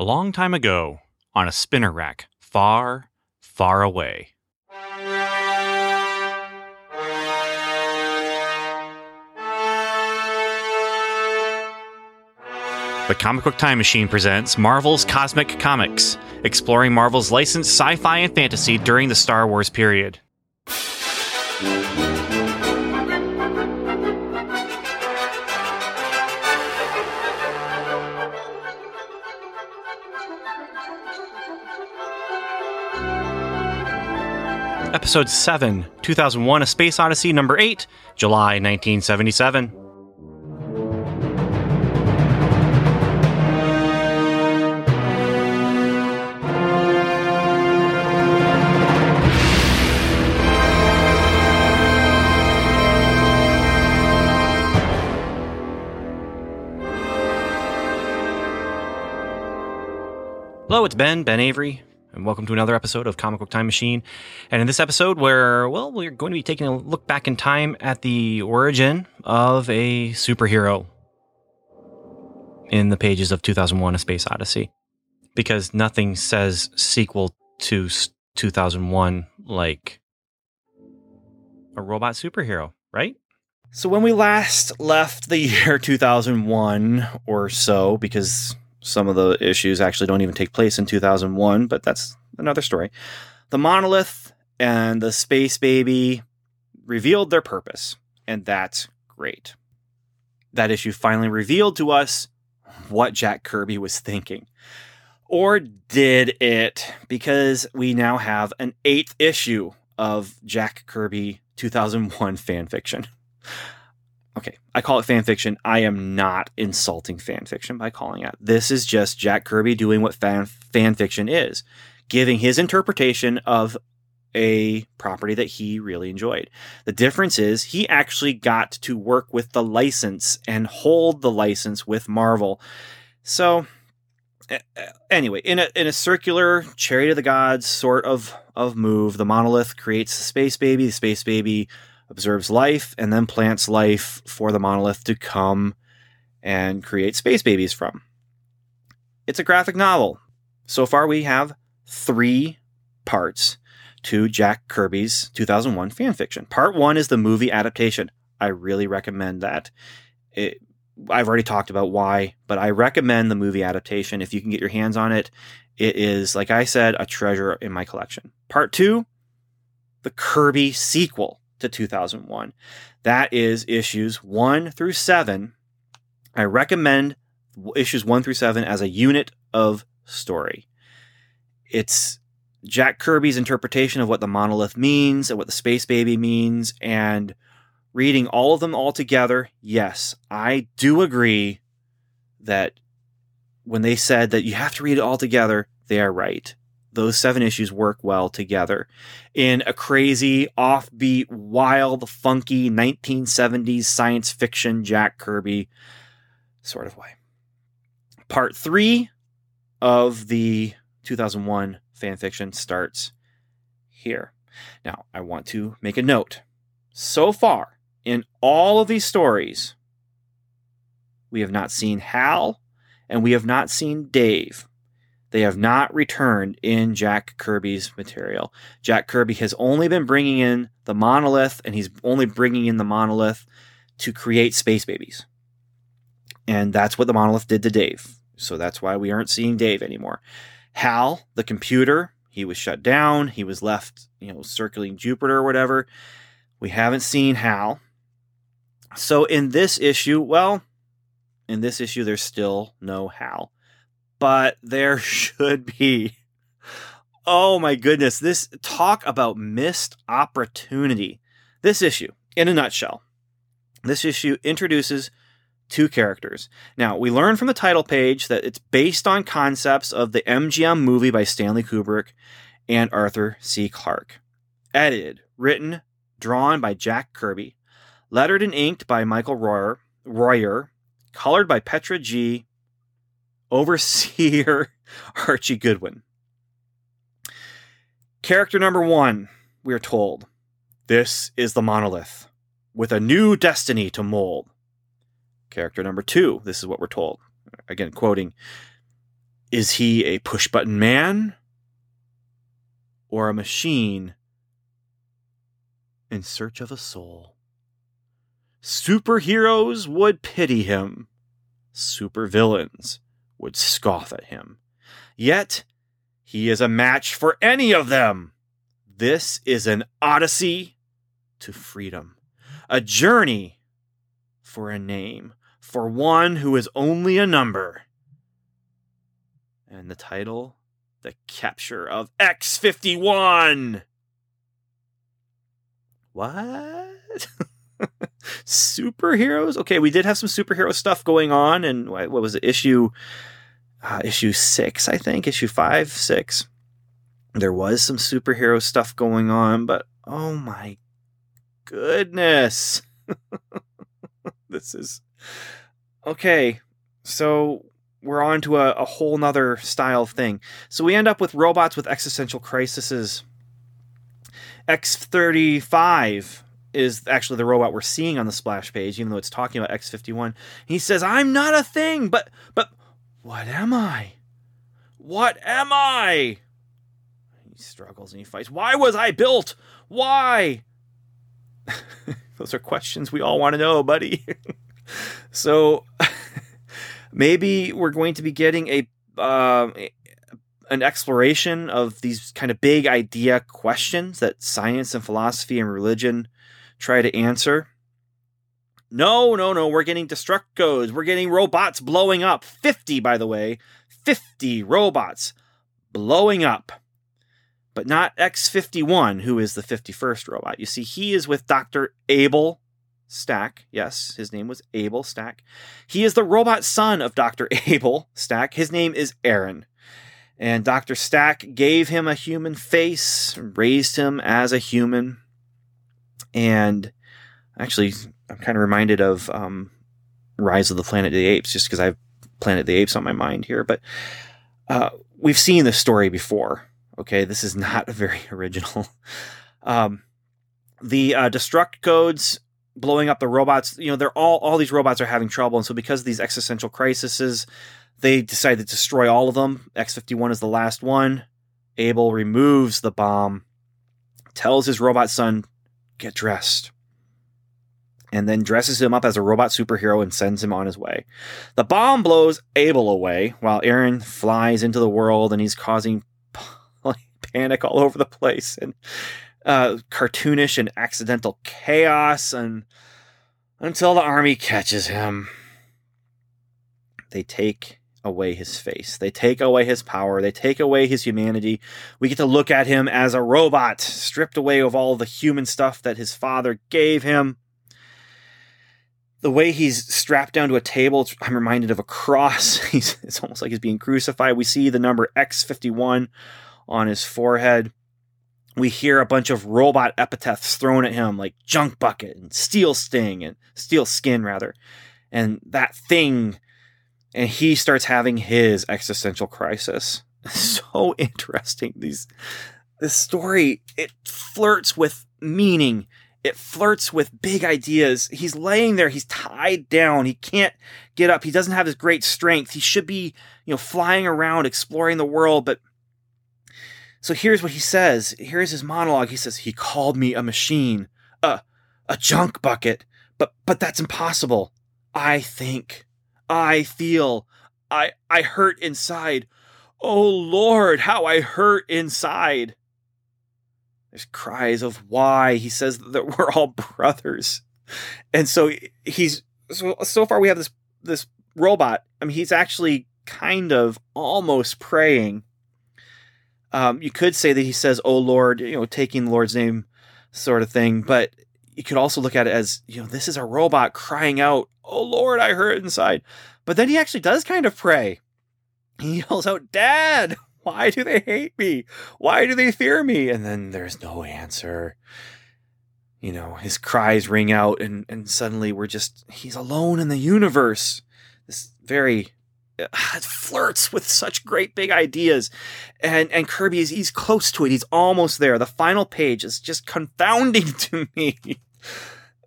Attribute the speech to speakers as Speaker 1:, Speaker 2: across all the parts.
Speaker 1: A long time ago, on a spinner rack, far, far away. The Comic Book Time Machine presents Marvel's Cosmic Comics, exploring Marvel's licensed sci fi and fantasy during the Star Wars period. Episode 7, 2001 A Space Odyssey, number 8, July 1977. Hello, it's Ben, Ben Avery, and welcome to another episode of Comic Book Time Machine. And in this episode, where, well, we're going to be taking a look back in time at the origin of a superhero in the pages of 2001 A Space Odyssey. Because nothing says sequel to 2001 like a robot superhero, right? So when we last left the year 2001 or so, because some of the issues actually don't even take place in 2001, but that's another story. The monolith and the space baby revealed their purpose, and that's great. That issue finally revealed to us what Jack Kirby was thinking. Or did it? Because we now have an eighth issue of Jack Kirby 2001 fan fiction. Okay, I call it fan fiction. I am not insulting fan fiction by calling it. This is just Jack Kirby doing what fan fan fiction is, giving his interpretation of a property that he really enjoyed. The difference is he actually got to work with the license and hold the license with Marvel. So anyway, in a in a circular chariot of the gods sort of of move, the monolith creates the space baby. The space baby observes life and then plants life for the monolith to come and create space babies from. It's a graphic novel. So far, we have three parts to Jack Kirby's 2001 fan fiction. Part one is the movie adaptation. I really recommend that. It, I've already talked about why, but I recommend the movie adaptation. If you can get your hands on it, it is, like I said, a treasure in my collection. Part two, the Kirby sequel to 2001. That is issues one through seven. I recommend issues one through seven as a unit of story. It's Jack Kirby's interpretation of what the monolith means and what the space baby means, and reading all of them all together. Yes, I do agree that when they said that you have to read it all together, they are right those seven issues work well together in a crazy, offbeat, wild, funky 1970s science fiction Jack Kirby sort of way. Part three of the 2001 fan fiction starts here. Now, I want to make a note. So far, in all of these stories, we have not seen Hal and we have not seen Dave. They have not returned in Jack Kirby's material. Jack Kirby has only been bringing in the monolith, and he's only bringing in the monolith to create space babies. And that's what the monolith did to Dave. So that's why we aren't seeing Dave anymore. Hal, the computer, he was shut down. He was left, you know, circling Jupiter or whatever. We haven't seen Hal. So in this issue, well, in this issue, there's still no Hal but there should be. Oh my goodness, this talk about missed opportunity. This issue, in a nutshell, this issue introduces two characters. Now, we learn from the title page that it's based on concepts of the MGM movie by Stanley Kubrick and Arthur C. Clarke. Edited, written, drawn by Jack Kirby, lettered and inked by Michael Royer, Royer colored by Petra G. Overseer Archie Goodwin. Character number one, we are told this is the monolith with a new destiny to mold. Character number two, this is what we're told. Again, quoting
Speaker 2: Is he a push button man or a machine in search of a soul? Superheroes would pity him, supervillains would scoff at him. Yet, he is a match for any of them. This is an odyssey to freedom, a journey for a name, for one who is only a number. And the title The Capture of X51. What? superheroes? Okay, we did have some superhero stuff going on, and what was it? Issue uh, issue six, I think, issue five, six. There was some superhero stuff going on, but oh my goodness. this is okay. So we're on to a, a whole nother style of thing. So we end up with robots with existential crises. X35 is actually the robot we're seeing on the splash page, even though it's talking about X51. He says, I'm not a thing, but but what am I? What am I? He struggles and he fights. Why was I built? Why? Those are questions we all want to know, buddy. so maybe we're going to be getting a uh, an exploration of these kind of big idea questions that science and philosophy and religion try to answer. No, no, no. We're getting destruct codes. We're getting robots blowing up. 50, by the way. 50 robots blowing up. But not X51, who is the 51st robot. You see, he is with Dr. Abel Stack. Yes, his name was Abel Stack. He is the robot son of Dr. Abel Stack. His name is Aaron. And Dr. Stack gave him a human face, raised him as a human. And actually, I'm kind of reminded of um, Rise of the Planet of the Apes, just because I've Planet of the Apes on my mind here. But uh, we've seen this story before. Okay, this is not very original. um, the uh, destruct codes blowing up the robots. You know, they're all all these robots are having trouble, and so because of these existential crises, they decide to destroy all of them. X fifty one is the last one. Abel removes the bomb, tells his robot son, "Get dressed." and then dresses him up as a robot superhero and sends him on his way. The bomb blows Abel away while Aaron flies into the world and he's causing panic all over the place and uh, cartoonish and accidental chaos and until the army catches him. They take away his face. They take away his power. They take away his humanity. We get to look at him as a robot, stripped away of all the human stuff that his father gave him the way he's strapped down to a table, I'm reminded of a cross. He's, it's almost like he's being crucified. We see the number X51 on his forehead. We hear a bunch of robot epithets thrown at him, like junk bucket and steel sting and steel skin, rather. And that thing, and he starts having his existential crisis. So interesting. These, this story, it flirts with meaning it flirts with big ideas. He's laying there, he's tied down, he can't get up, he doesn't have his great strength. He should be, you know, flying around, exploring the world, but so here's what he says. Here's his monologue. He says, He called me a machine, a, a junk bucket, but but that's impossible. I think, I feel, I I hurt inside. Oh Lord, how I hurt inside. There's cries of why. He says that we're all brothers. And so he's so so far we have this this robot. I mean, he's actually kind of almost praying. Um, you could say that he says, "Oh Lord," you know, taking the Lord's name, sort of thing. But you could also look at it as, you know, this is a robot crying out, "Oh Lord, I hurt inside." But then he actually does kind of pray. He yells out, "Dad, why do they hate me? Why do they fear me? And then there's no answer. You know, his cries ring out, and, and suddenly we're just, he's alone in the universe. This very, uh, it flirts with such great big ideas. And, and Kirby is, he's close to it. He's almost there. The final page is just confounding to me.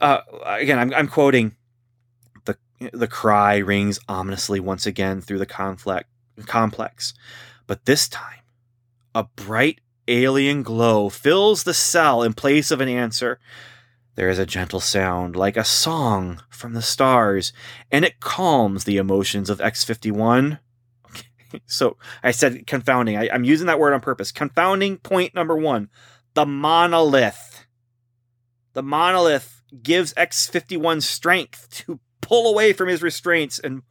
Speaker 2: Uh, again, I'm, I'm quoting the, cry rings ominously once again through the conflict complex. But this time, a bright alien glow fills the cell in place of an answer. There is a gentle sound like a song from the stars, and it calms the emotions of X51. Okay, so I said confounding. I, I'm using that word on purpose. Confounding point number one the monolith. The monolith gives X51 strength to pull away from his restraints and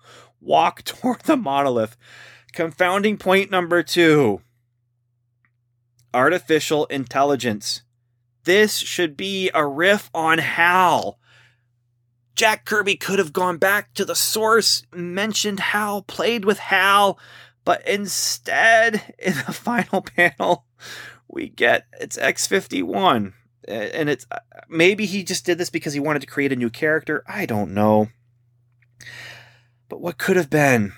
Speaker 2: walk toward the monolith. Confounding point number two artificial intelligence. This should be a riff on Hal. Jack Kirby could have gone back to the source, mentioned Hal, played with Hal, but instead, in the final panel, we get it's X51. And it's maybe he just did this because he wanted to create a new character. I don't know. But what could have been?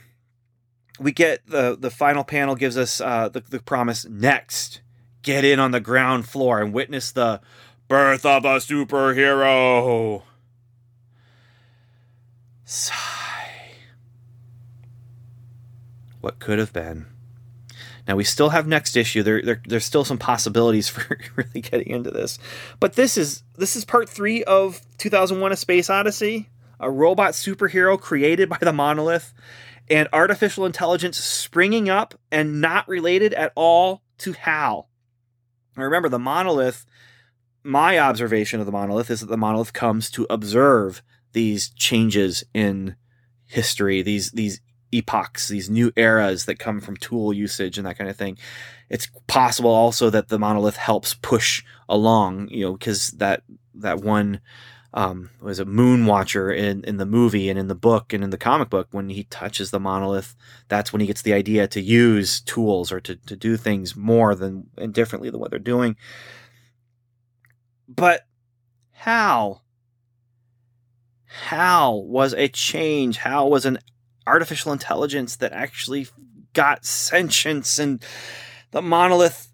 Speaker 2: We get the the final panel gives us uh, the the promise next get in on the ground floor and witness the birth of a superhero. Sigh. What could have been. Now we still have next issue. There, there, there's still some possibilities for really getting into this, but this is this is part three of 2001: A Space Odyssey, a robot superhero created by the Monolith, and artificial intelligence springing up and not related at all to Hal. Now remember, the monolith, my observation of the monolith is that the monolith comes to observe these changes in history, these these epochs, these new eras that come from tool usage and that kind of thing. It's possible also that the monolith helps push along, you know, because that that one um, was a moon watcher in, in the movie and in the book and in the comic book when he touches the monolith that's when he gets the idea to use tools or to, to do things more than and differently than what they're doing but how Hal was a change Hal was an artificial intelligence that actually got sentience and the monolith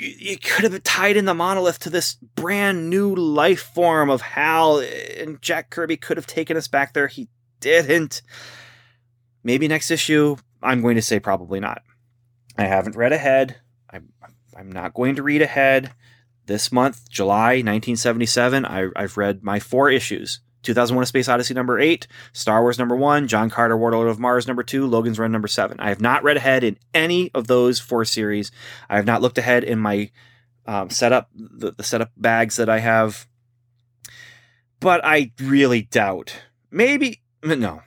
Speaker 2: you could have tied in the monolith to this brand new life form of Hal, and Jack Kirby could have taken us back there. He didn't. Maybe next issue. I'm going to say probably not. I haven't read ahead. I'm, I'm not going to read ahead. This month, July 1977, I, I've read my four issues. 2001 A Space Odyssey number 8, Star Wars number 1, John Carter Warlord of Mars number 2, Logan's Run number 7. I have not read ahead in any of those four series. I have not looked ahead in my um, setup, the, the setup bags that I have. But I really doubt. Maybe, no.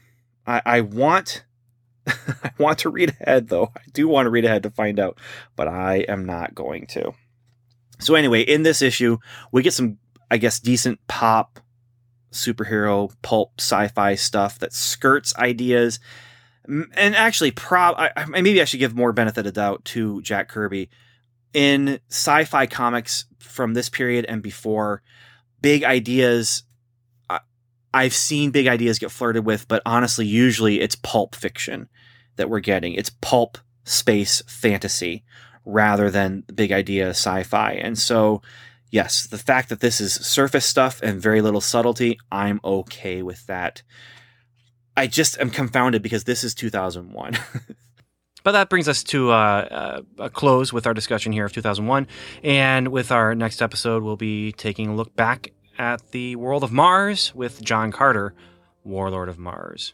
Speaker 2: I, I want. I want to read ahead though. I do want to read ahead to find out, but I am not going to. So anyway, in this issue, we get some I guess decent pop superhero pulp sci-fi stuff that skirts ideas. And actually prob I, maybe i should give more benefit of doubt to jack kirby. In sci-fi comics from this period and before big ideas i've seen big ideas get flirted with but honestly usually it's pulp fiction that we're getting. It's pulp space fantasy rather than big idea sci-fi. And so yes, the fact that this is surface stuff and very little subtlety, I'm okay with that. I just am confounded because this is 2001.
Speaker 1: But that brings us to uh, uh, a close with our discussion here of 2001. And with our next episode, we'll be taking a look back at the world of Mars with John Carter, Warlord of Mars.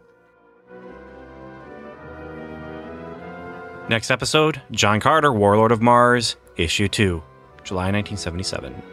Speaker 1: Next episode John Carter, Warlord of Mars, Issue 2, July 1977.